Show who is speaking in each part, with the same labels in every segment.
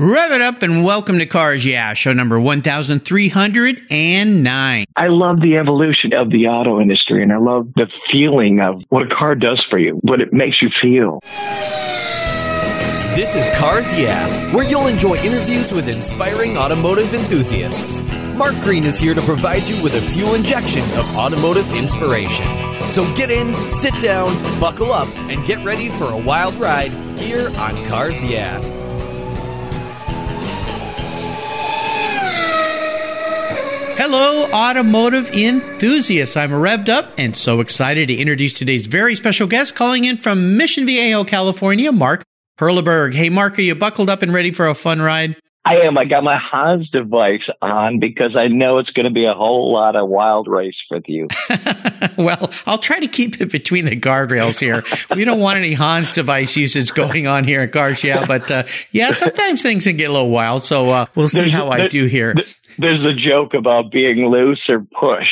Speaker 1: Rev it up and welcome to Cars Yeah, show number 1309.
Speaker 2: I love the evolution of the auto industry and I love the feeling of what a car does for you, what it makes you feel.
Speaker 3: This is Cars Yeah, where you'll enjoy interviews with inspiring automotive enthusiasts. Mark Green is here to provide you with a fuel injection of automotive inspiration. So get in, sit down, buckle up, and get ready for a wild ride here on Cars Yeah.
Speaker 1: Hello, automotive enthusiasts. I'm revved up and so excited to introduce today's very special guest calling in from Mission Viejo, California, Mark Perleberg. Hey, Mark, are you buckled up and ready for a fun ride?
Speaker 2: I am. I got my Hans device on because I know it's going to be a whole lot of wild race with you.
Speaker 1: well, I'll try to keep it between the guardrails here. we don't want any Hans device usage going on here at Cars Yeah, but uh, yeah, sometimes things can get a little wild. So uh, we'll see there's, how I do here.
Speaker 2: There's a joke about being loose or push.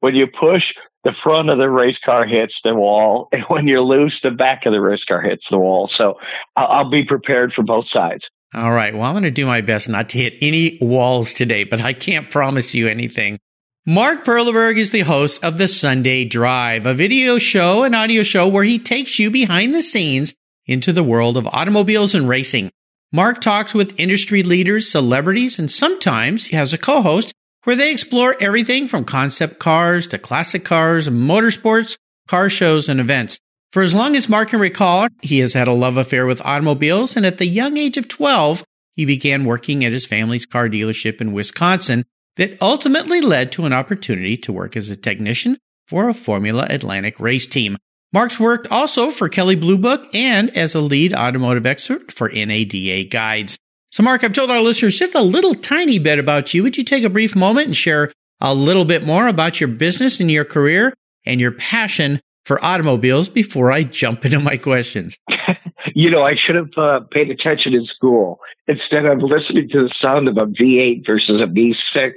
Speaker 2: When you push, the front of the race car hits the wall, and when you're loose, the back of the race car hits the wall. So I'll be prepared for both sides.
Speaker 1: All right. Well, I'm going to do my best not to hit any walls today, but I can't promise you anything. Mark Perleberg is the host of the Sunday Drive, a video show and audio show where he takes you behind the scenes into the world of automobiles and racing. Mark talks with industry leaders, celebrities, and sometimes he has a co-host where they explore everything from concept cars to classic cars, motorsports, car shows, and events. For as long as Mark can recall, he has had a love affair with automobiles, and at the young age of 12, he began working at his family's car dealership in Wisconsin that ultimately led to an opportunity to work as a technician for a Formula Atlantic race team. Mark's worked also for Kelley Blue Book and as a lead automotive expert for NADA Guides. So, Mark, I've told our listeners just a little tiny bit about you. Would you take a brief moment and share a little bit more about your business and your career and your passion for automobiles before I jump into my questions?
Speaker 2: you know, I should have uh, paid attention in school instead of listening to the sound of a V8 versus a V6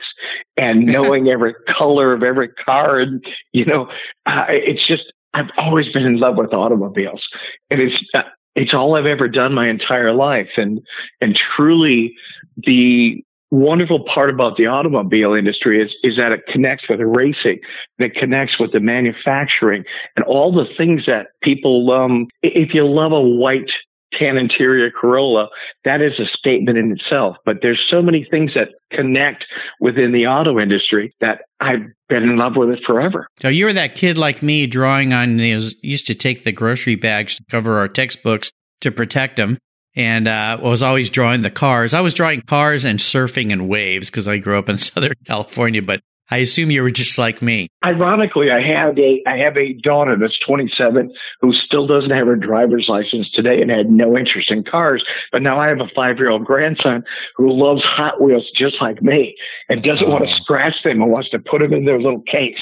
Speaker 2: and knowing every color of every car. And, you know, uh, it's just, I've always been in love with automobiles and it's, uh, it's all I've ever done my entire life. And, and truly the wonderful part about the automobile industry is, is that it connects with racing, and it connects with the manufacturing and all the things that people, um, if you love a white tan interior Corolla, that is a statement in itself. But there's so many things that connect within the auto industry that I've been in love with it forever.
Speaker 1: So you were that kid like me drawing on, know, used to take the grocery bags to cover our textbooks to protect them and uh, was always drawing the cars. I was drawing cars and surfing and waves because I grew up in Southern California, but I assume you were just like me.
Speaker 2: Ironically, I have a I have a daughter that's 27 who still doesn't have her driver's license today and had no interest in cars. But now I have a five year old grandson who loves Hot Wheels just like me and doesn't oh. want to scratch them and wants to put them in their little case.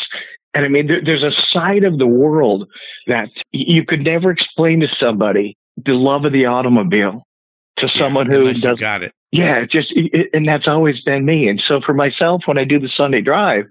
Speaker 2: And I mean, there, there's a side of the world that you could never explain to somebody the love of the automobile to yeah, someone who does
Speaker 1: got it.
Speaker 2: Yeah, just it, and that's always been me. And so for myself, when I do the Sunday drive,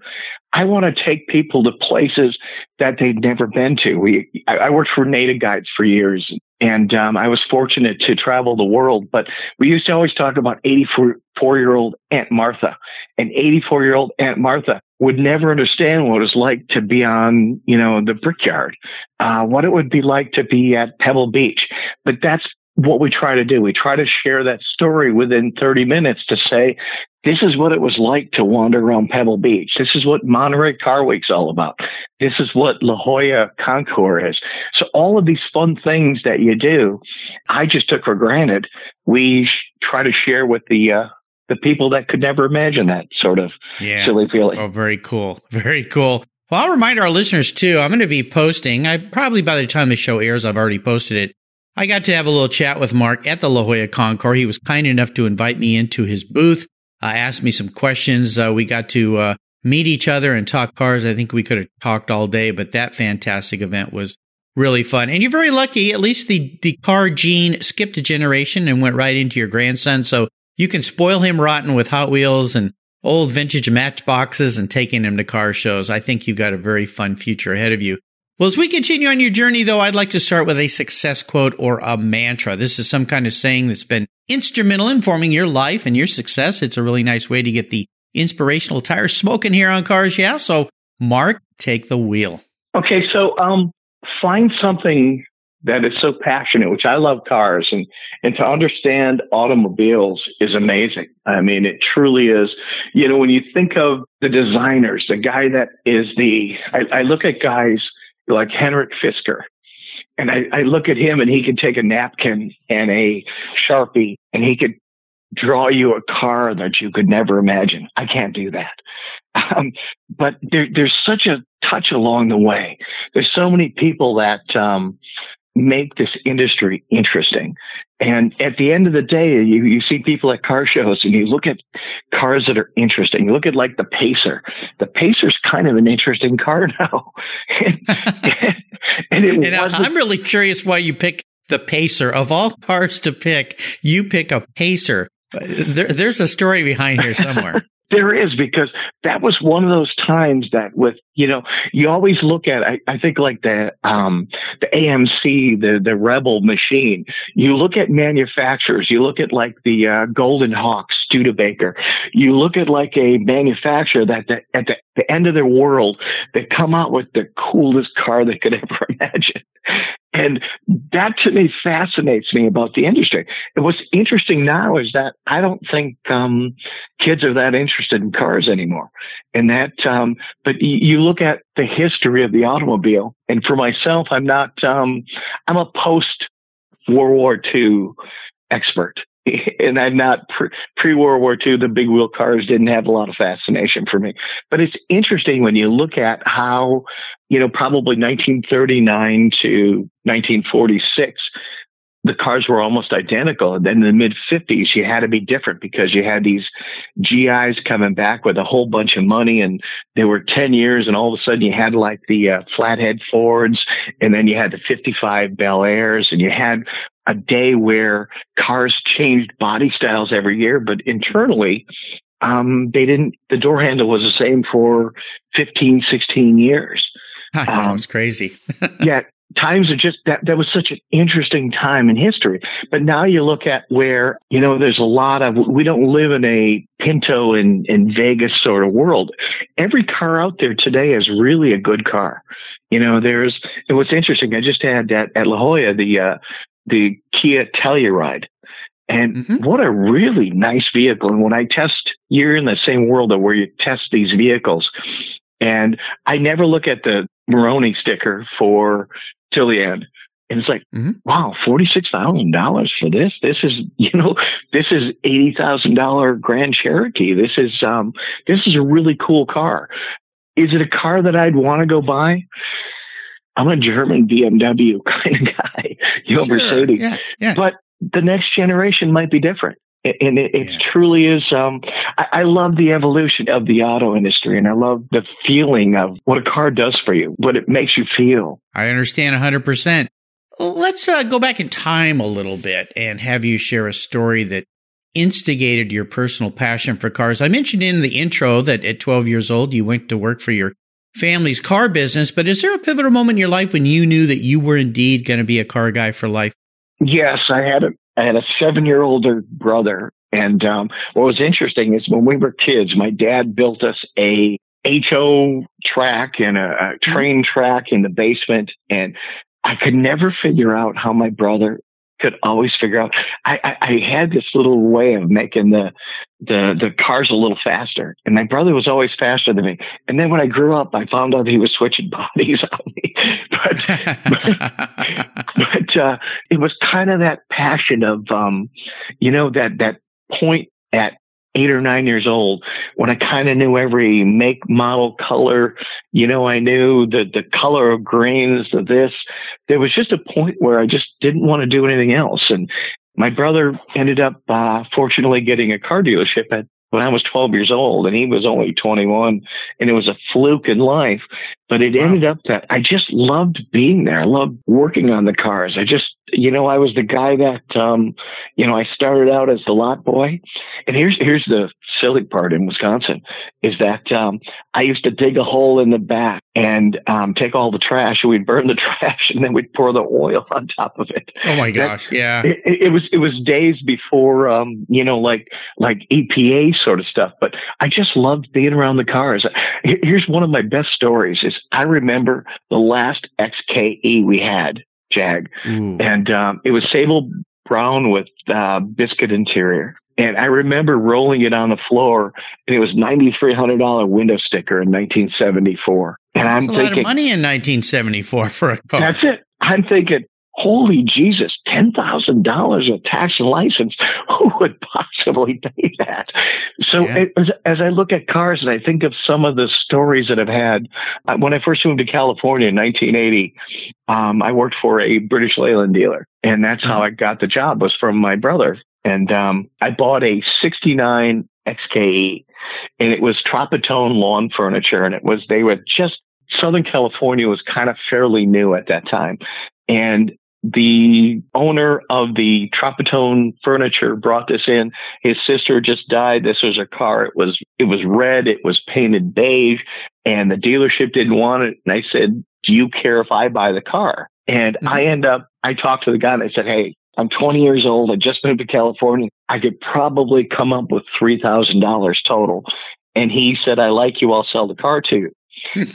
Speaker 2: I want to take people to places that they've never been to. We I, I worked for NADA Guides for years, and um, I was fortunate to travel the world. But we used to always talk about 84 year old Aunt Martha, and 84 year old Aunt Martha would never understand what it was like to be on, you know, the brickyard, uh, what it would be like to be at Pebble Beach. But that's what we try to do. We try to share that story within 30 minutes to say, this is what it was like to wander around Pebble Beach. This is what Monterey Car Week's all about. This is what La Jolla Concours is. So all of these fun things that you do, I just took for granted. We try to share with the, uh, the people that could never imagine that sort of yeah. silly feeling.
Speaker 1: Oh, very cool. Very cool. Well, I'll remind our listeners too, I'm going to be posting, I probably by the time the show airs, I've already posted it. I got to have a little chat with Mark at the La Jolla Concours. He was kind enough to invite me into his booth, asked me some questions. Uh, we got to uh, meet each other and talk cars. I think we could have talked all day, but that fantastic event was really fun. And you're very lucky. At least the, the car gene skipped a generation and went right into your grandson. So you can spoil him rotten with Hot Wheels and old vintage matchboxes and taking him to car shows. I think you've got a very fun future ahead of you. Well, as we continue on your journey, though, I'd like to start with a success quote or a mantra. This is some kind of saying that's been instrumental in forming your life and your success. It's a really nice way to get the inspirational tire smoking here on Cars Yeah. So, Mark, take the wheel.
Speaker 2: Okay, so um, find something that is so passionate, which I love cars and, and to understand automobiles is amazing. I mean, it truly is. You know, when you think of the designers, the guy that is the, I, I look at guys like Henrik Fisker and I, I look at him and he can take a napkin and a Sharpie and he could draw you a car that you could never imagine. I can't do that. Um, but there, there's such a touch along the way. There's so many people that, um, make this industry interesting. And at the end of the day, you, you see people at car shows and you look at cars that are interesting. You look at like the Pacer. The Pacer's kind of an interesting car now. and,
Speaker 1: and, and I'm really curious why you pick the Pacer. Of all cars to pick, you pick a Pacer. Uh, there, there's a story behind here somewhere.
Speaker 2: There is because that was one of those times that with you know you always look at I, I think like the um the AMC the the Rebel machine. You look at manufacturers you look at like the uh, Golden Hawk Studebaker you look at like a manufacturer that the, at the, the end of their world they come out with the coolest car they could ever imagine and that to me fascinates me about the industry. And what's interesting now is that I don't think um, kids are that interested in cars anymore. And that, um, but you look at the history of the automobile, and for myself, I'm not, um, I'm a post World War II expert. and I'm not pre World War II. The big wheel cars didn't have a lot of fascination for me, but it's interesting when you look at how, you know, probably 1939 to 1946, the cars were almost identical. And then in the mid 50s, you had to be different because you had these GIs coming back with a whole bunch of money and they were 10 years. And all of a sudden you had like the uh, flathead Fords and then you had the 55 Bel Airs and you had a day where cars changed body styles every year, but internally, um, they didn't, the door handle was the same for 15, 16 years.
Speaker 1: I know, um, it's crazy.
Speaker 2: yeah. Times are just that, that was such an interesting time in history. But now you look at where, you know, there's a lot of, we don't live in a Pinto and, in Vegas sort of world. Every car out there today is really a good car. You know, there's, and what's interesting, I just had at, at La Jolla, the, uh, the Kia Telluride. And mm-hmm. what a really nice vehicle. And when I test, you're in the same world of where you test these vehicles. And I never look at the Monroney sticker for Tilian. And it's like, mm-hmm. wow, $46,000 for this. This is, you know, this is $80,000 Grand Cherokee. This is, um, this is a really cool car. Is it a car that I'd want to go buy? I'm a German BMW kind of guy, you know, sure. Mercedes. Yeah, yeah. But the next generation might be different. And it, it yeah. truly is. Um, I, I, love the evolution of the auto industry, and I love the feeling of what a car does for you, what it makes you feel.
Speaker 1: I understand 100. percent Let's uh, go back in time a little bit and have you share a story that instigated your personal passion for cars. I mentioned in the intro that at 12 years old you went to work for your family's car business, but is there a pivotal moment in your life when you knew that you were indeed going to be a car guy for life?
Speaker 2: Yes, I had a I had a seven year older brother, and um, what was interesting is when we were kids, my dad built us a HO track and a, a mm-hmm. train track in the basement, and I could never figure out how my brother could always figure out. I, I, I had this little way of making the the the cars a little faster, and my brother was always faster than me. And then when I grew up, I found out he was switching bodies on me. but but, but uh, it was kind of that passion of um, you know that that point at eight or nine years old when I kind of knew every make, model, color. You know, I knew the, the color of grains of this. There was just a point where I just didn't want to do anything else. And my brother ended up, uh, fortunately getting a car dealership at when I was 12 years old and he was only 21 and it was a fluke in life. But it wow. ended up that I just loved being there. I loved working on the cars. I just, you know, I was the guy that, um, you know, I started out as the lot boy. And here's, here's the silly part in Wisconsin is that, um, I used to dig a hole in the back and, um, take all the trash and we'd burn the trash and then we'd pour the oil on top of it.
Speaker 1: Oh my gosh. That, yeah.
Speaker 2: It, it, was, it was days before, um, you know, like, like EPA sort of stuff, but I just loved being around the cars. Here's one of my best stories is I remember the last XKE we had Jag, Ooh. and um, it was sable brown with uh, biscuit interior. And I remember rolling it on the floor, and it was ninety three hundred dollar window sticker in nineteen seventy four. And
Speaker 1: that's
Speaker 2: I'm
Speaker 1: a
Speaker 2: thinking,
Speaker 1: lot of money in nineteen seventy four for a car.
Speaker 2: That's it. I'm thinking, holy Jesus, $10,000 of tax and license. Who would possibly pay that? So yeah. as, as, I look at cars and I think of some of the stories that I've had, uh, when I first moved to California in 1980, um, I worked for a British Leyland dealer and that's how mm-hmm. I got the job was from my brother. And, um, I bought a 69 XKE and it was Tropitone lawn furniture and it was, they were just Southern California was kind of fairly new at that time. And the owner of the Tropitone furniture brought this in. His sister just died. This was a car. It was, it was red. It was painted beige and the dealership didn't want it. And I said, do you care if I buy the car? And mm-hmm. I end up, I talked to the guy and I said, Hey, I'm 20 years old. I just moved to California. I could probably come up with $3,000 total. And he said, I like you. I'll sell the car to you.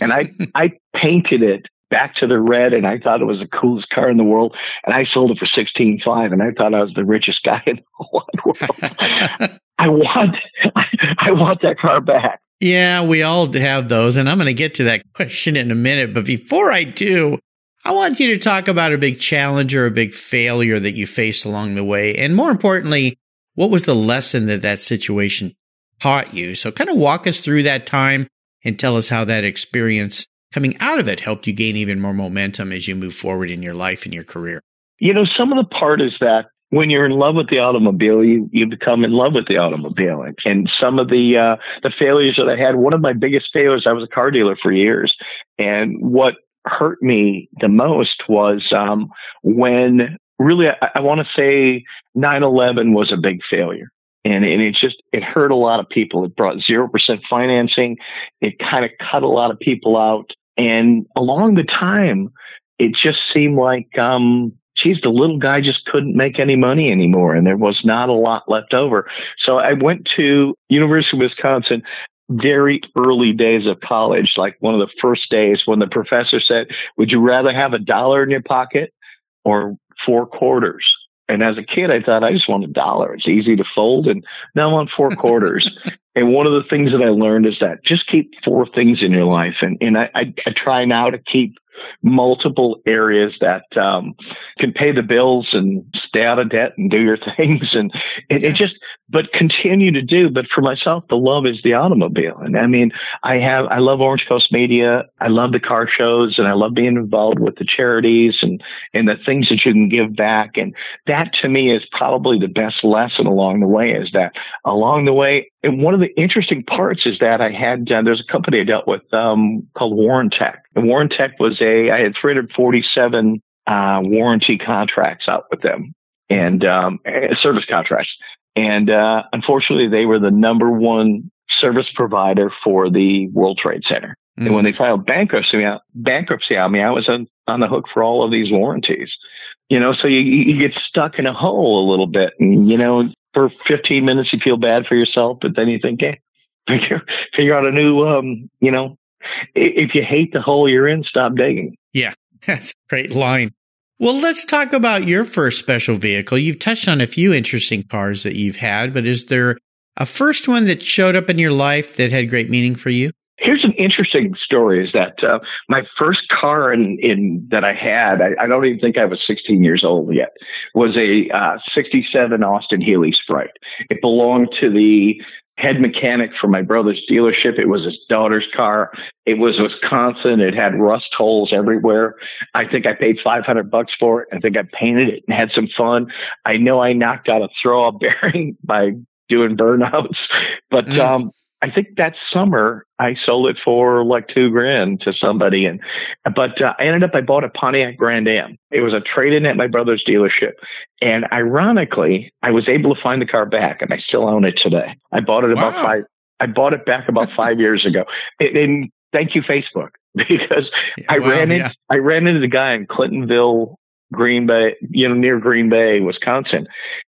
Speaker 2: and I, I painted it back to the red and I thought it was the coolest car in the world and I sold it for sixteen five and I thought I was the richest guy in the wide world. I want I want that car back.
Speaker 1: Yeah, we all have those and I'm going to get to that question in a minute, but before I do, I want you to talk about a big challenge or a big failure that you faced along the way and more importantly, what was the lesson that that situation taught you? So kind of walk us through that time and tell us how that experience coming out of it helped you gain even more momentum as you move forward in your life and your career?
Speaker 2: You know, some of the part is that when you're in love with the automobile, you, you become in love with the automobile. And some of the uh, the failures that I had, one of my biggest failures, I was a car dealer for years, and what hurt me the most was um, when really I, I want to say 9/11 was a big failure and, and it just it hurt a lot of people. It brought zero percent financing. It kind of cut a lot of people out, and along the time, it just seemed like um, geez, the little guy just couldn't make any money anymore, and there was not a lot left over. So I went to University of Wisconsin very early days of college, like one of the first days when the professor said, "Would you rather have a dollar in your pocket or four quarters?" And as a kid, I thought I just want a dollar. It's easy to fold, and now I want four quarters. and one of the things that I learned is that just keep four things in your life, and and I, I, I try now to keep multiple areas that um, can pay the bills and stay out of debt and do your things. And it, it, just but continue to do but for myself the love is the automobile. And i mean i have i love orange coast media. I love the car shows and i love being involved with the charities and and the things that you can give back. And that to me is probably the best lesson along the way is that along the way and one of the interesting parts is that I had uh, there's a company I dealt with um, called Warrantech, and Warrantech was a I had 347 uh, warranty contracts out with them and um, service contracts, and uh, unfortunately they were the number one service provider for the World Trade Center. Mm. And when they filed bankruptcy bankruptcy on me, I was on, on the hook for all of these warranties. You know, so you, you get stuck in a hole a little bit, and you know for 15 minutes you feel bad for yourself, but then you think, hey, figure, figure out a new, um, you know, if you hate the hole you're in, stop digging.
Speaker 1: Yeah, that's a great line. Well, let's talk about your first special vehicle. You've touched on a few interesting cars that you've had, but is there a first one that showed up in your life that had great meaning for you?
Speaker 2: Interesting story: is that uh, my first car in, in that I had, I, I, don't even think I was 16 years old yet, was a uh, 67 Austin Healey Sprite. It belonged to the head mechanic for my brother's dealership. It was his daughter's car. It was Wisconsin. It had rust holes everywhere. I think I paid 500 bucks for it. I think I painted it and had some fun. I know I knocked out a throw up bearing by doing burnouts, but, mm. um, I think that summer I sold it for like two grand to somebody, and but uh, I ended up I bought a Pontiac Grand Am. It was a trade in at my brother's dealership, and ironically, I was able to find the car back, and I still own it today. I bought it about
Speaker 1: Wow.
Speaker 2: five. I bought it back about five years ago. And, and thank you, Facebook, because I
Speaker 1: Wow,
Speaker 2: ran
Speaker 1: yeah.
Speaker 2: into I ran into the guy in Clintonville, Green Bay, you know, near Green Bay, Wisconsin,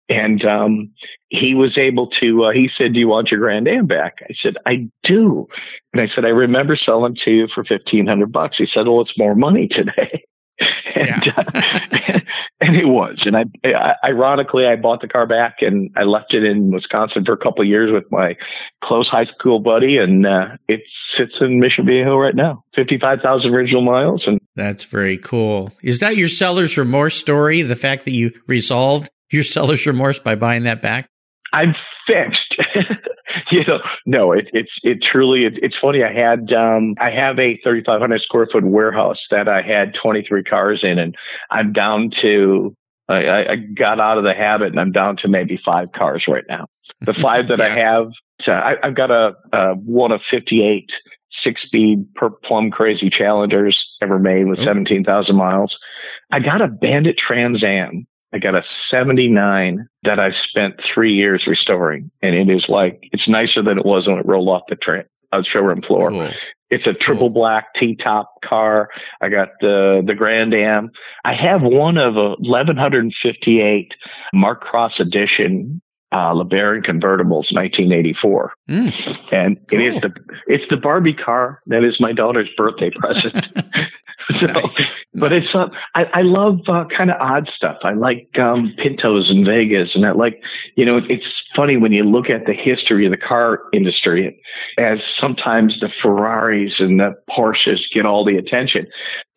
Speaker 2: and um, he was able to. Uh, he said, "Do you want your Grand Am back?" I said, "I do," and I said, "I remember selling to you for fifteen hundred bucks." He said, "Well, it's more money today." and,
Speaker 1: Yeah.
Speaker 2: uh, and it was, and I, I ironically I bought the car back and I left it in Wisconsin for a couple of years with my close high school buddy, and uh, it sits in Mission Viejo right now, fifty five thousand original miles, and
Speaker 1: That's very cool. Is that your seller's remorse story? The fact that you resolved your seller's remorse by buying that back?
Speaker 2: I'm fixed. you know, no, it, it's it truly it, it's funny. I had um I have a 3,500 square foot warehouse that I had 23 cars in, and I'm down to I, I got out of the habit, and I'm down to maybe five cars right now. The five that I have, so I, I've got a, a one of 58 six speed per plum crazy challengers ever made with
Speaker 1: Oh.
Speaker 2: 17,000 miles. I got a Bandit Trans Am. I got a 79 that I spent three years restoring. And it is like, it's nicer than it was when it rolled off the tra- uh, showroom floor.
Speaker 1: Cool.
Speaker 2: It's a triple black T-top car. I got the the Grand Am. I have one of a 1158 Mark Cross edition uh, LeBaron convertibles, 1984,
Speaker 1: Mm.
Speaker 2: and it is the it's the Barbie car that is my daughter's birthday present. So,
Speaker 1: Nice.
Speaker 2: but it's uh, I, I love uh, kind of odd stuff. I like um, Pintos and Vegas, and I like you know it's funny when you look at the history of the car industry, as sometimes the Ferraris and the Porsches get all the attention.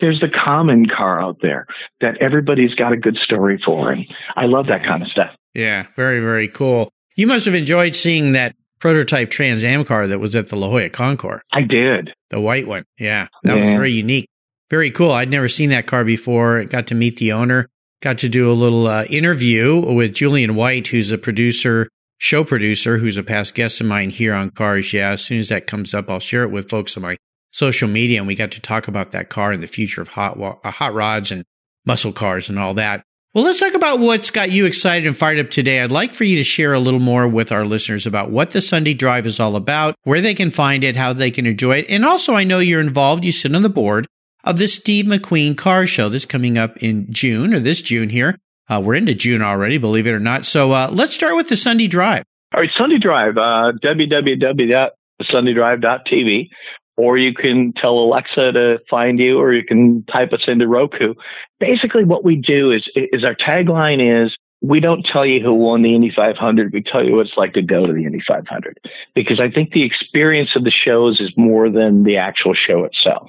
Speaker 2: There's the common car out there that everybody's got a good story for, and I love that kind of stuff.
Speaker 1: Yeah, very, very cool. You must have enjoyed seeing that prototype Trans Am car that was at the La Jolla Concours,
Speaker 2: I did.
Speaker 1: the white one. Yeah, that was very unique. Very cool. I'd never seen that car before. Got to meet the owner. Got to do a little uh, interview with Julian White, who's a producer, show producer, who's a past guest of mine here on Cars. Yeah, as soon as that comes up, I'll share it with folks on my social media, and we got to talk about that car and the future of hot uh, hot rods and muscle cars and all that. Well, let's talk about what's got you excited and fired up today. I'd like for you to share a little more with our listeners about what the Sunday Drive is all about, where they can find it, how they can enjoy it. And also, I know you're involved. You sit on the board of the Steve McQueen Car Show that's coming up in June or this June here. Uh, we're into June already, believe it or not. So uh, let's start with the Sunday Drive.
Speaker 2: All right, Sunday Drive, uh, www.sundaydrive.tv, or you can tell Alexa to find you, or you can type us into Roku. Basically, what we do is, is our tagline is, we don't tell you who won the Indy 500. We tell you what it's like to go to the Indy 500 because I think the experience of the shows is more than the actual show itself.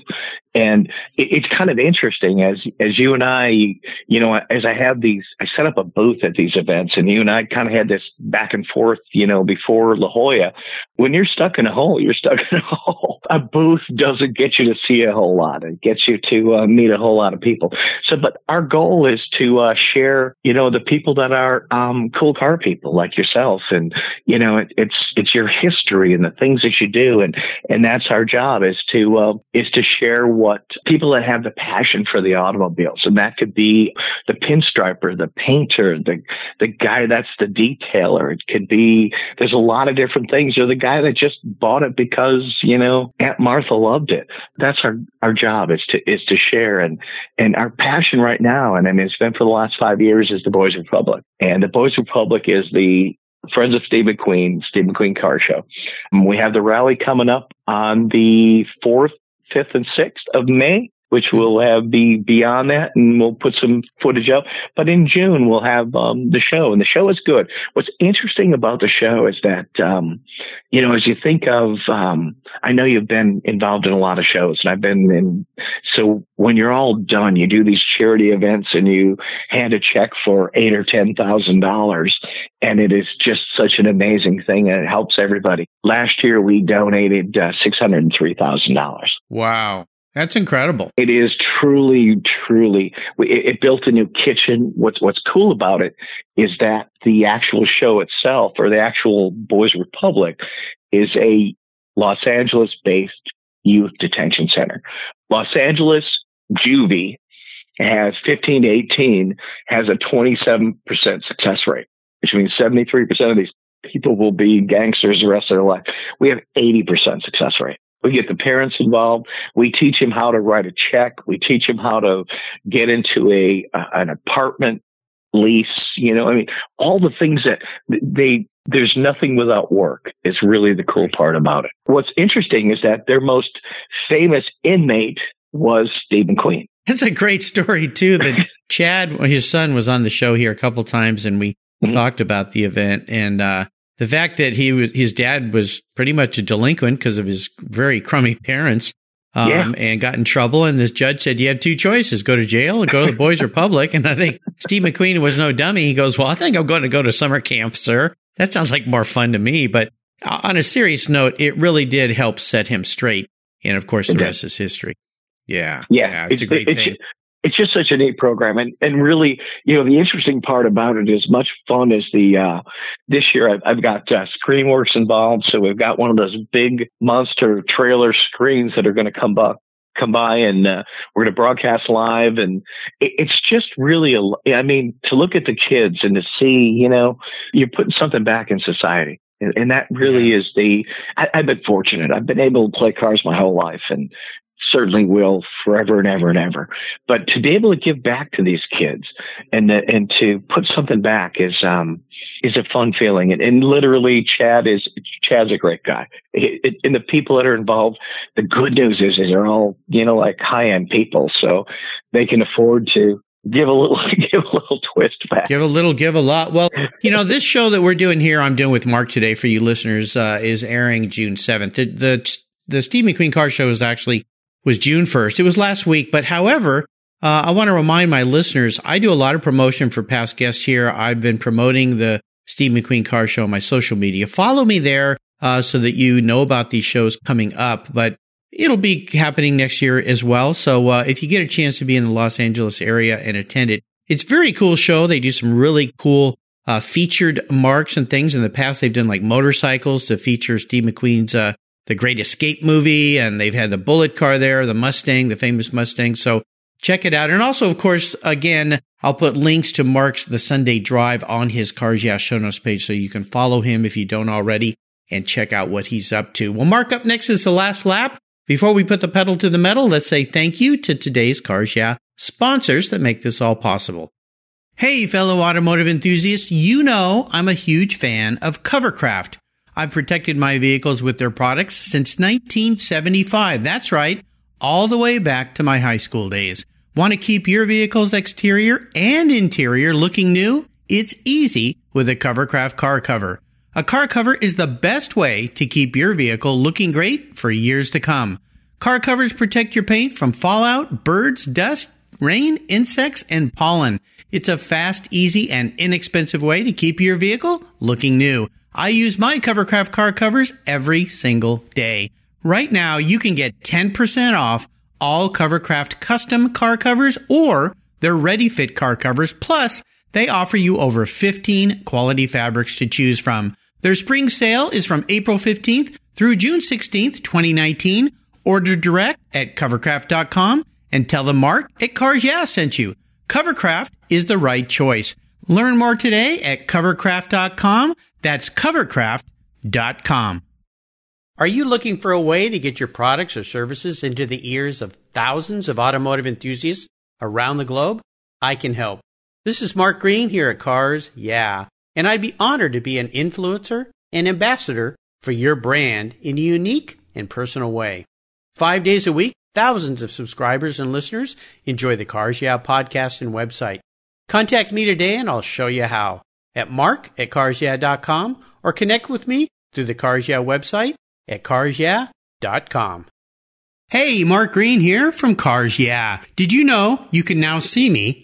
Speaker 2: And it, it's kind of interesting as, as you and I, you know, as I have these, I set up a booth at these events and you and I kind of had this back and forth, you know, before La Jolla. When you're stuck in a hole, you're stuck in a hole. A booth doesn't get you to see a whole lot. It gets you to uh, meet a whole lot of people. So, but our goal is to uh, share, you know, the people that are um, cool car people like yourself, and you know, it, it's it's your history and the things that you do, and and that's our job is to uh, is to share what people that have the passion for the automobiles, and that could be the pinstriper, the painter, the the guy that's the detailer. It could be there's a lot of different things, or the guy that just bought it because you know Aunt Martha loved it. That's our our job is to is to share and and our passion right now, and, and it's been for the last five years, is the Boys Republic. And the Boys Republic is the Friends of Steve McQueen, Steve McQueen Car Show. And we have the rally coming up on the 4th, 5th, and 6th of May, which will have be beyond that, and we'll put some footage up. But in June, we'll have um, the show, and the show is good. What's interesting about the show is that, um, you know, as you think of, um, I know you've been involved in a lot of shows, and I've been in. So when you're all done, you do these charity events, and you hand a check for eight or ten thousand dollars, and it is just such an amazing thing, and it helps everybody. Last year, we donated uh, six hundred and three thousand dollars.
Speaker 1: Wow. That's incredible.
Speaker 2: It is truly, truly. It, it built a new kitchen. What's What's cool about it is that the actual show itself, or the actual Boys Republic, is a Los Angeles based youth detention center. Los Angeles juvie has 15 to 18 has a 27% success rate, which means 73% of these people will be gangsters the rest of their life. We have 80% success rate. We get the parents involved. We teach them how to write a check. We teach them how to get into a uh, an apartment lease. You know, I mean, all the things that they there's nothing without work is really the cool part about it. What's interesting is that their most famous inmate was Steve McQueen.
Speaker 1: That's a great story too. That Chad, his son, was on the show here a couple times, and we mm-hmm. talked about the event and uh, the fact that he was his dad was pretty much a delinquent because of his very crummy parents. Um, yeah. and got in trouble. And this judge said, you have two choices, go to jail or go to the Boys Republic. And I think Steve McQueen was no dummy. He goes, well, I think I'm going to go to summer camp, sir. That sounds like more fun to me. But on a serious note, it really did help set him straight. And of course, the rest is history. Yeah.
Speaker 2: Yeah. yeah it's, it's, a great it's, thing it's just such a neat program. And and really you know the interesting part about it is much fun as the uh this year i've, I've got uh, screenworks involved. So we've got one of those big monster trailer screens that are going to come by come by and uh, we're going to broadcast live. And it, it's just really a i mean to look at the kids and to see you know you're putting something back in society. And, and that really is the I, i've been fortunate. I've been able to play cars my whole life. And certainly will forever and ever and ever. But to be able to give back to these kids and the, and to put something back is um is a fun feeling. And, and literally, Chad is Chad's a great guy. It, it, and the people that are involved, the good news is, is they're all you know like high end people, so they can afford to give a little give a little twist back
Speaker 1: give a little give a lot well you know this show that we're doing here i'm doing with mark today for you listeners uh, is airing june 7th the, the the steve mcqueen car show is actually was June 1st. It was last week, but however, uh, I want to remind my listeners, I do a lot of promotion for past guests here. I've been promoting the Steve McQueen Car Show on my social media. Follow me there uh, so that you know about these shows coming up, but it'll be happening next year as well. So uh, if you get a chance to be in the Los Angeles area and attend it, it's very cool show. They do some really cool uh, featured marks and things. In the past, they've done like motorcycles to feature Steve McQueen's uh, the Great Escape movie, and they've had the bullet car there, the Mustang, the famous Mustang. So check it out. And also, of course, again, I'll put links to Mark's The Sunday Drive on his Cars Yeah show notes page so you can follow him if you don't already and check out what he's up to. Well, Mark, up next is the last lap. Before we put the pedal to the metal, let's say thank you to today's Cars Yeah sponsors that make this all possible. Hey, fellow automotive enthusiasts, you know I'm a huge fan of Covercraft. I've protected my vehicles with their products since 1975. That's right, all the way back to my high school days. Want to keep your vehicle's exterior and interior looking new? It's easy with a Covercraft car cover. A car cover is the best way to keep your vehicle looking great for years to come. Car covers protect your paint from fallout, birds, dust, rain, insects, and pollen. It's a fast, easy, and inexpensive way to keep your vehicle looking new. I use my Covercraft car covers every single day. Right now, you can get 10% off all Covercraft custom car covers or their ready fit car covers. Plus, they offer you over 15 quality fabrics to choose from. Their spring sale is from April 15th through June 16th, 2019. Order direct at covercraft.com and tell them Mark at Cars Yeah sent you. Covercraft is the right choice. Learn more today at covercraft.com. That's covercraft.com. Are you looking for a way to get your products or services into the ears of thousands of automotive enthusiasts around the globe? I can help. This is Mark Green here at Cars Yeah, and I'd be honored to be an influencer and ambassador for your brand in a unique and personal way. Five days a week, thousands of subscribers and listeners enjoy the Cars Yeah podcast and website. Contact me today and I'll show you how at mark at carsyeah.com or connect with me through the Cars Yeah website at carsyeah.com. Hey, Mark Green here from Cars Yeah. Did you know you can now see me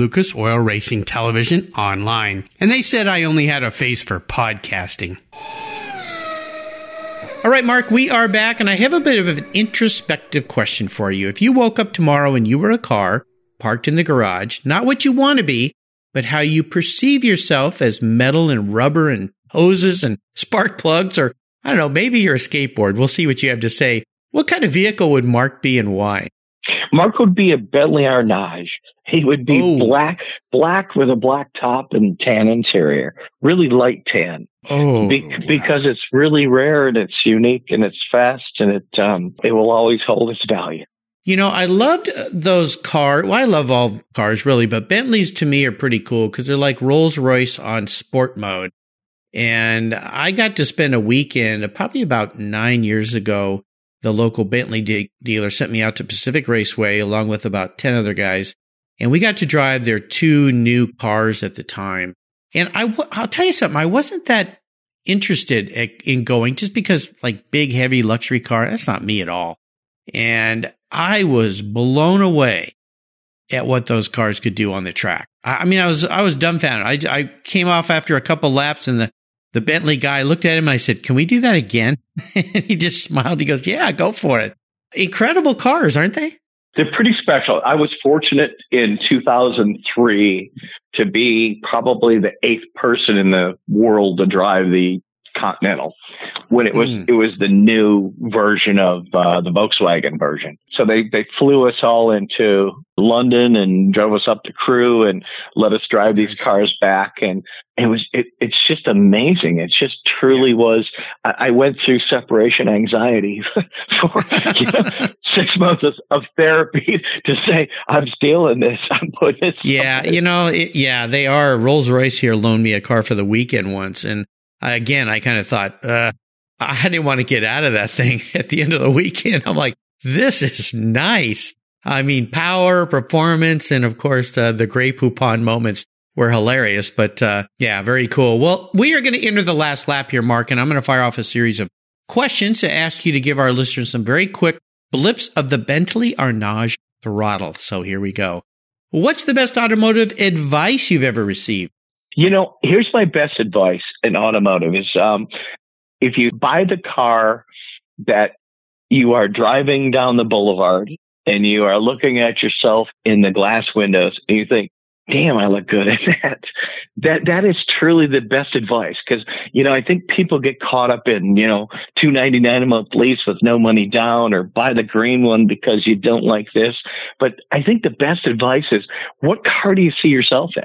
Speaker 1: Lucas Oil Racing Television online. And they said I only had a face for podcasting. All right, Mark, we are back, and I have a bit of an introspective question for you. If you woke up tomorrow and you were a car parked in the garage, not what you want to be, but how you perceive yourself as metal and rubber and hoses and spark plugs, or I don't know, maybe you're a skateboard. We'll see what you have to say. What kind of vehicle would Mark be and why?
Speaker 2: Mark would be a Bentley Arnage. He would be
Speaker 1: Oh.
Speaker 2: black, black with a black top and tan interior, really light tan,
Speaker 1: Oh,
Speaker 2: be- because it's really rare and it's unique and it's fast and it um it will always hold its value.
Speaker 1: You know, I loved uh, those cars. Well, I love all cars really, but Bentleys to me are pretty cool because they're like Rolls Royce on sport mode. And I got to spend a weekend, uh, probably about nine years ago. The local Bentley de- dealer sent me out to Pacific Raceway along with about 10 other guys. And we got to drive their two new cars at the time. And I, w- I'll tell you something. I wasn't that interested at, in going just because like big, heavy luxury car. That's not me at all. And I was blown away at what those cars could do on the track. I, I mean, I was, I was dumbfounded. I, I came off after a couple laps and the, the Bentley guy looked at him and I said, can we do that again? and he just smiled. He goes, yeah, go for it. Incredible cars, aren't they?
Speaker 2: They're pretty special. I was fortunate in 2003 to be probably the eighth person in the world to drive the Continental when it was
Speaker 1: Mm.
Speaker 2: it was the new version of uh, the Volkswagen version. So they they flew us all into London and drove us up to Crewe and let us drive these cars back and it was it, it's just amazing. It just truly was. I, I went through separation anxiety for you know, six months of, of therapy to say I'm stealing this. I'm putting this.
Speaker 1: Yeah, you know, it, yeah, they are. Rolls Royce here loaned me a car for the weekend once, and I, again, I kind of thought uh, I didn't want to get out of that thing at the end of the weekend. I'm like, this is nice. I mean, power, performance, and of course, uh, the Grey Poupon moments were hilarious. But uh, yeah, very cool. Well, we are going to enter the last lap here, Mark, and I'm going to fire off a series of questions to ask you to give our listeners some very quick blips of the Bentley Arnage throttle. So here we go. What's the best automotive advice you've ever received?
Speaker 2: You know, here's my best advice in automotive is um, if you buy the car that you are driving down the boulevard and you are looking at yourself in the glass windows and you think, damn, I look good at that. That, that is truly the best advice. Cause, you know, I think people get caught up in, you know, two ninety nine a month lease with no money down or buy the green one because you don't like this. But I think the best advice is what car do you see yourself in?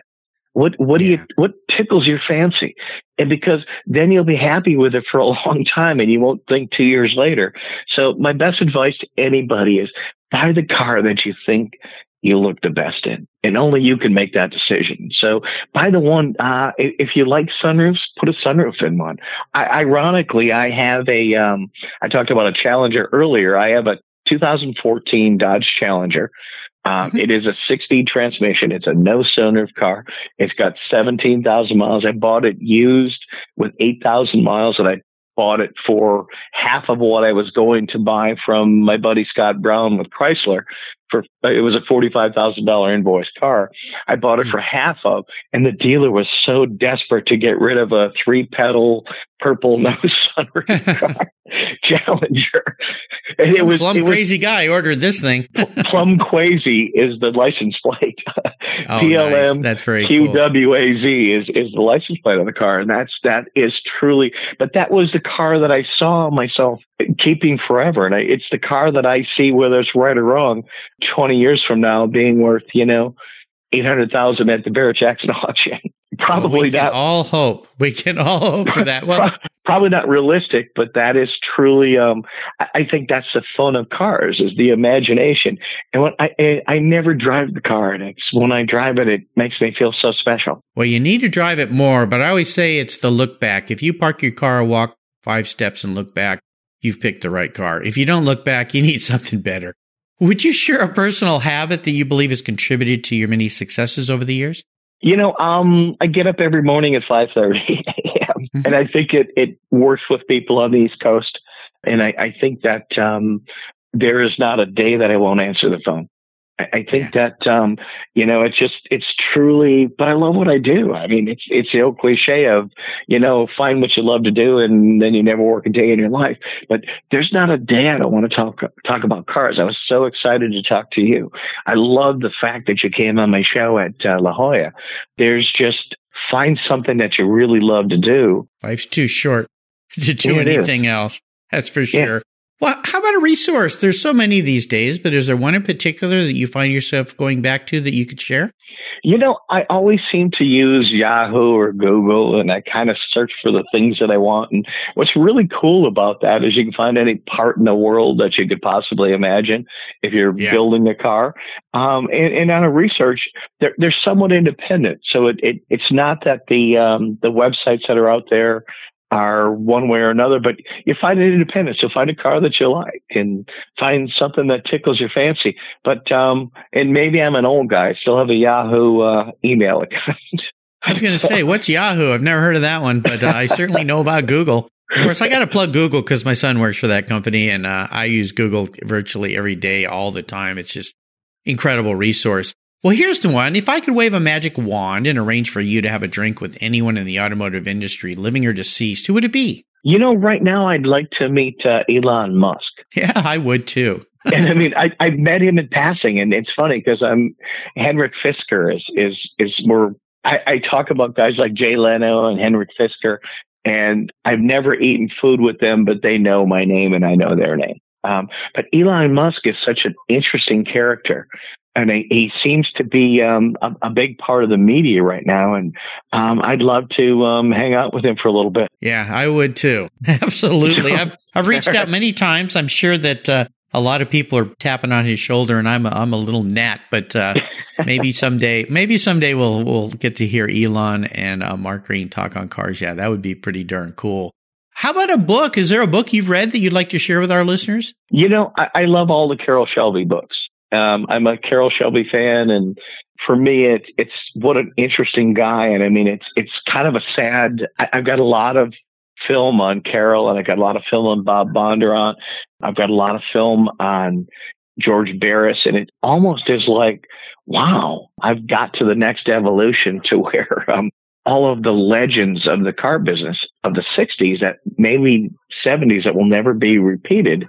Speaker 2: What what do you what tickles your fancy? And because then you'll be happy with it for a long time and you won't think two years later. So my best advice to anybody is buy the car that you think you look the best in. And only you can make that decision. So buy the one uh if you like sunroofs, put a sunroof in one. I, ironically I have a um I talked about a Challenger earlier. I have a 2014 Dodge Challenger. Um,
Speaker 1: Mhm.
Speaker 2: it is a six speed transmission. It's a no sunroof car. It's got 17,000 miles. I bought it used with 8,000 miles and I bought it for half of what I was going to buy from my buddy Scott Brown with Chrysler for, it was a $45,000 invoice car. I bought it for half of, and the dealer was so desperate to get rid of a three pedal purple nose sunroof car Challenger. And it was,
Speaker 1: Plum
Speaker 2: it was
Speaker 1: crazy guy ordered this thing.
Speaker 2: Plum crazy is the license plate.
Speaker 1: Oh,
Speaker 2: PLM
Speaker 1: nice. That's very cool.
Speaker 2: QWAZ is is the license plate on the car, and that's that is truly. But that was the car that I saw myself keeping forever, and I, it's the car that I see whether it's right or wrong, twenty years from now being worth you know eight hundred thousand at the Barrett Jackson auction. Probably
Speaker 1: well, we
Speaker 2: not.
Speaker 1: all hope. We can all hope for that. Well,
Speaker 2: probably not realistic, but that is truly. Um, I think that's the fun of cars is the imagination. And when I, I, I never drive the car, and it's when I drive it, it makes me feel so special.
Speaker 1: Well, you need to drive it more, but I always say it's the look back. If you park your car, walk five steps, and look back, you've picked the right car. If you don't look back, you need something better. Would you share a personal habit that you believe has contributed to your many successes over the years?
Speaker 2: You know, um, I get up every morning at 5.30 a.m. Mm-hmm. and I think it, it works with people on the East Coast. And I, I think that, um, there is not a day that I won't answer the phone. I think yeah. that um, you know it's just it's truly. But I love what I do. I mean, it's it's the old cliche of you know find what you love to do and then you never work a day in your life. But there's not a day I don't want to talk talk about cars. I was so excited to talk to you. I love the fact that you came on my show at uh, La Jolla. There's just find something that you really love to do.
Speaker 1: Life's too short to do yeah, anything else. That's for sure. Yeah. Well, how about a resource? There's so many these days, but is there one in particular that you find yourself going back to that you could share?
Speaker 2: You know, I always seem to use Yahoo or Google and I kind of search for the things that I want. And what's really cool about that is you can find any part in the world that you could possibly imagine if you're yeah. building a car. Um, and, and, on a research, they're, they're somewhat independent. So it, it, it's not that the, um, the websites that are out there are one way or another, but you find an independence. You'll find a car that you like and find something that tickles your fancy. But, um, and maybe I'm an old guy, I still have a Yahoo, uh, email account.
Speaker 1: I was going to say, what's Yahoo? I've never heard of that one, but uh, I certainly know about Google. Of course, I got to plug Google because my son works for that company and uh, I use Google virtually every day, all the time. It's just incredible resource. Well, here's the one. If I could wave a magic wand and arrange for you to have a drink with anyone in the automotive industry, living or deceased, who would it be?
Speaker 2: You know, right now I'd like to meet uh, Elon Musk.
Speaker 1: Yeah, I would too.
Speaker 2: and I mean, I, I met him in passing, and it's funny because I'm Henrik Fisker is is is more. I, I talk about guys like Jay Leno and Henrik Fisker, and I've never eaten food with them, but they know my name and I know their name. Um, but Elon Musk is such an interesting character and he, he seems to be um, a, a, big part of the media right now. And um, I'd love to um, hang out with him for a little bit.
Speaker 1: Yeah, I would too. Absolutely. I've I've reached out many times. I'm sure that uh, a lot of people are tapping on his shoulder, and I'm a, I'm a little gnat, but. Uh, maybe someday, maybe someday we'll we'll get to hear Elon and uh, Mark Greene talk on cars. Yeah, that would be pretty darn cool. How about a book? Is there a book you've read that you'd like to share with our listeners?
Speaker 2: You know, I, I love all the Carroll Shelby books. Um, I'm a Carroll Shelby fan, and for me, it's it's what an interesting guy. And I mean, it's it's kind of a sad. I, I've got a lot of film on Carroll, and I've got a lot of film on Bob Bondurant. I've got a lot of film on George Barris, and it almost is like, wow, I've got to the next evolution to where um, all of the legends of the car business of the 60s that maybe 70s that will never be repeated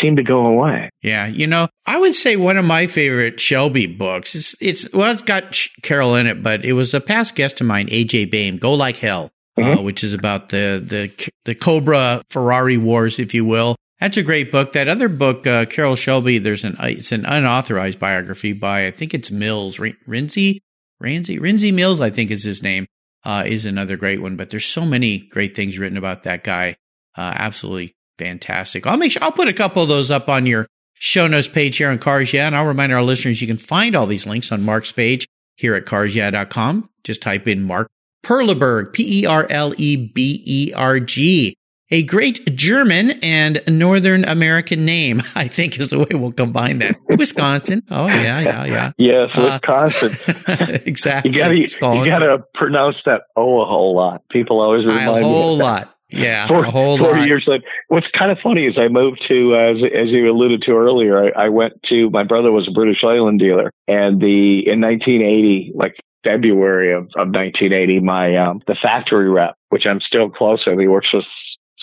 Speaker 2: seem to go away.
Speaker 1: Yeah, you know, I would say one of my favorite Shelby books is it's well, it's got Carroll in it, but it was a past guest of mine, AJ Baime, "Go Like Hell," uh, mm-hmm. uh, which is about the the the Cobra Ferrari wars, if you will. That's a great book. That other book, uh, Carroll Shelby, there's an it's an unauthorized biography by I think it's Mills Rinsey Rinsey Rinsey Mills, I think is his name. Uh, is another great one, but there's so many great things written about that guy. Uh, absolutely fantastic. I'll make sure I'll put a couple of those up on your show notes page here on Cars Yeah. And I'll remind our listeners you can find all these links on Mark's page here at carsyeah.com. Just type in Mark Perleberg, P E R L E B E R G. A great German and Northern American name, I think is the way we'll combine that. Wisconsin. Oh yeah, yeah, yeah.
Speaker 2: Yes, uh, Wisconsin.
Speaker 1: Uh, exactly.
Speaker 2: You gotta, you gotta pronounce that O a whole lot. People always remind
Speaker 1: a
Speaker 2: me.
Speaker 1: A whole lot. Yeah, for, a whole
Speaker 2: 40
Speaker 1: lot.
Speaker 2: years. What's kind of funny is I moved to, as, as you alluded to earlier, I, I went to, my brother was a British Leyland dealer and the, in 1980, like February of, of 1980, my, um, the factory rep, which I'm still close with, he works with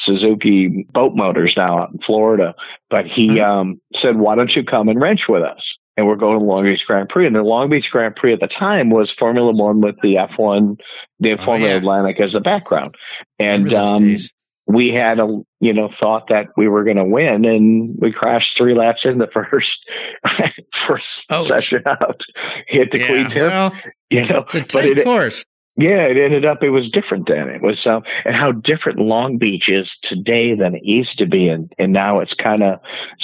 Speaker 2: Suzuki boat motors now out in Florida, but he, mm-hmm. um, said, why don't you come and wrench with us? And we're going to Long Beach Grand Prix. And the Long Beach Grand Prix at the time was Formula One with the F1, the oh, Formula yeah. Atlantic as a background. And um, we had a you know thought that we were going to win, and we crashed three laps in the first first session out. Hit the yeah, clean tip. Well,
Speaker 1: you know, it's a tight it, course.
Speaker 2: Yeah, it ended up it was different then. It was um, and how different Long Beach is today than it used to be, and and now it's kind of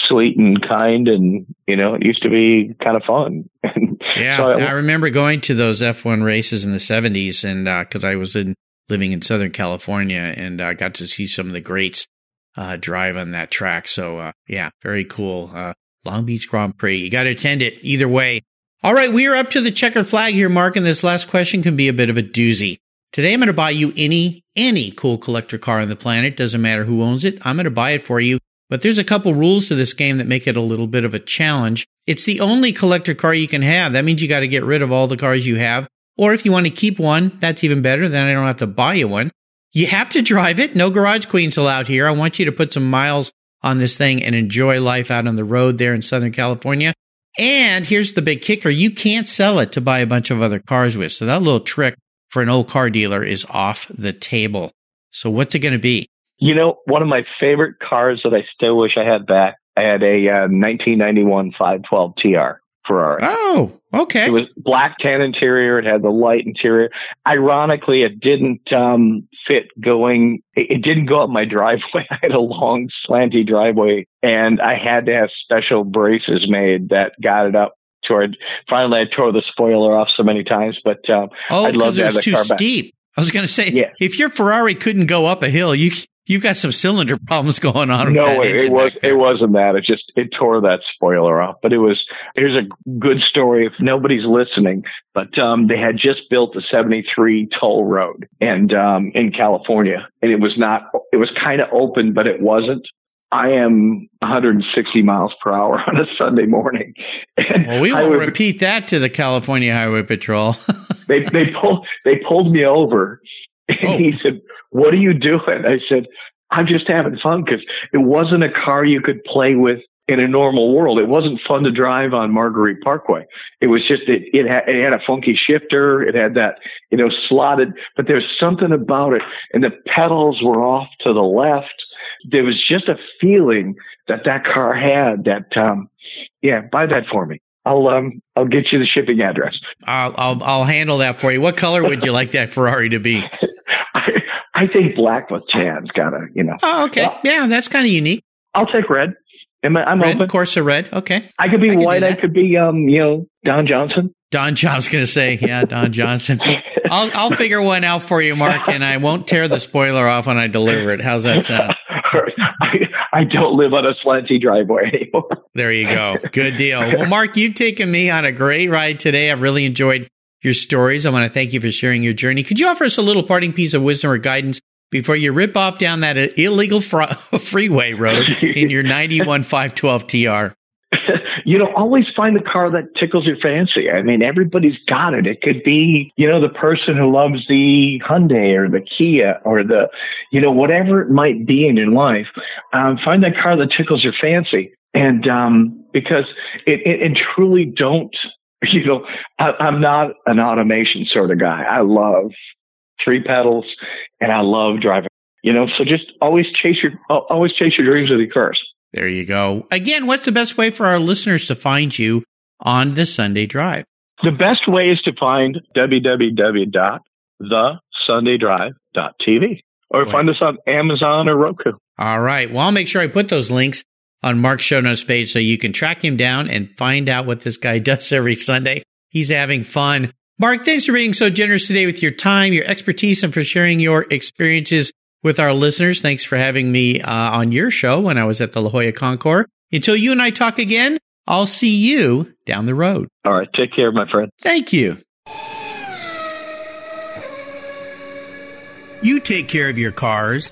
Speaker 2: sweet and kind, and you know it used to be kind of fun.
Speaker 1: yeah, so I, I, remember going to those F1 races in the '70s, and because uh, I was in living in Southern California, and I uh, got to see some of the greats uh, drive on that track. So uh, yeah, very cool. Uh, Long Beach Grand Prix. You got to attend it either way. All right, we are up to the checkered flag here, Mark, and this last question can be a bit of a doozy. Today I'm going to buy you any, any cool collector car on the planet. Doesn't matter who owns it. I'm going to buy it for you. But there's a couple rules to this game that make it a little bit of a challenge. It's the only collector car you can have. That means you got to get rid of all the cars you have. Or if you want to keep one, that's even better. Then I don't have to buy you one. You have to drive it. No garage queens allowed here. I want you to put some miles on this thing and enjoy life out on the road there in Southern California. And here's the big kicker. You can't sell it to buy a bunch of other cars with. So that little trick for an old car dealer is off the table. So what's it going to be?
Speaker 2: You know, one of my favorite cars that I still wish I had back, I had a uh, 1991 512 TR. Ferrari.
Speaker 1: Oh, okay.
Speaker 2: It was black tan interior. It had the light interior. Ironically, it didn't um, fit going. It, it didn't go up my driveway. I had a long slanty driveway, and I had to have special braces made that got it up toward. Finally, I tore the spoiler off so many times, but um,
Speaker 1: oh, because it was too steep. Back. I was going to say, yeah. if your Ferrari couldn't go up a hill, you You've got some cylinder problems going on.
Speaker 2: No, it was it wasn't that. It just it tore that spoiler off. But it was here's a good story if nobody's listening. But um, they had just built the 73 toll road and um, in California, and it was not. It was kind of open, but it wasn't. I am 160 miles per hour on a Sunday morning.
Speaker 1: And well, we will would, repeat that to the California Highway Patrol.
Speaker 2: they they pulled they pulled me over, and oh. he said, what are you doing? I said, I'm just having fun because it wasn't a car you could play with in a normal world. It wasn't fun to drive on Marguerite Parkway. It was just, it, it, had, it had a funky shifter. It had that, you know, slotted, but there's something about it. And the pedals were off to the left. There was just a feeling that that car had that, um, yeah, buy that for me. I'll um I'll get you the shipping address.
Speaker 1: I'll I'll, I'll handle that for you. What color would you like that Ferrari to be?
Speaker 2: I think black with tan's gotta, you know.
Speaker 1: Oh, okay. Yeah, that's kind of unique.
Speaker 2: I'll take red. I'm, I'm
Speaker 1: red,
Speaker 2: open.
Speaker 1: Corsa red. Okay.
Speaker 2: I could be I white. I could be, um, you know, Don Johnson.
Speaker 1: Don Johnson going to say, yeah, Don Johnson. I'll, I'll figure one out for you, Mark, and I won't tear the spoiler off when I deliver it. How's that sound?
Speaker 2: I, I don't live on a slanty driveway anymore.
Speaker 1: There you go. Good deal. Well, Mark, you've taken me on a great ride today. I've really enjoyed your stories. I want to thank you for sharing your journey. Could you offer us a little parting piece of wisdom or guidance before you rip off down that illegal fr- freeway road in your 91 512 TR?
Speaker 2: you know, always find the car that tickles your fancy. I mean, everybody's got it. It could be, you know, the person who loves the Hyundai or the Kia or the, you know, whatever it might be in your life. Um, find that car that tickles your fancy. And um, because it, it, and truly don't you know, I, I'm not an automation sort of guy. I love three pedals and I love driving, you know, so just always chase your, always chase your dreams with your cars.
Speaker 1: There you go. Again, what's the best way for our listeners to find you on the Sunday Drive?
Speaker 2: The best way is to find www.thesundaydrive.tv or find us on Amazon or Roku.
Speaker 1: All right. Well, I'll make sure I put those links on Mark's show notes page so you can track him down and find out what this guy does every Sunday. He's having fun. Mark, thanks for being so generous today with your time, your expertise, and for sharing your experiences with our listeners. Thanks for having me uh, on your show when I was at the La Jolla Concours. Until you and I talk again, I'll see you down the road.
Speaker 2: All right. Take care, my friend.
Speaker 1: Thank you. You take care of your cars,